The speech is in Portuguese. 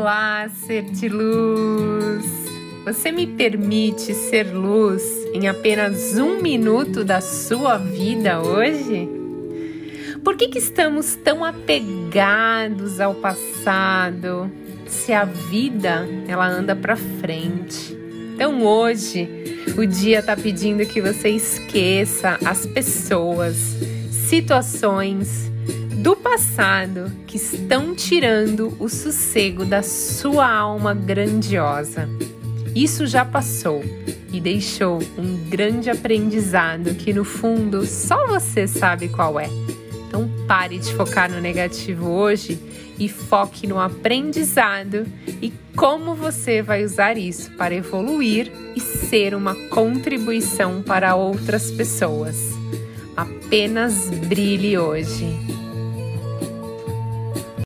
Olá, ser de luz! Você me permite ser luz em apenas um minuto da sua vida hoje? Por que, que estamos tão apegados ao passado se a vida ela anda para frente? Então hoje o dia está pedindo que você esqueça as pessoas, situações, do passado que estão tirando o sossego da sua alma grandiosa. Isso já passou e deixou um grande aprendizado que no fundo só você sabe qual é. Então pare de focar no negativo hoje e foque no aprendizado e como você vai usar isso para evoluir e ser uma contribuição para outras pessoas. Apenas brilhe hoje.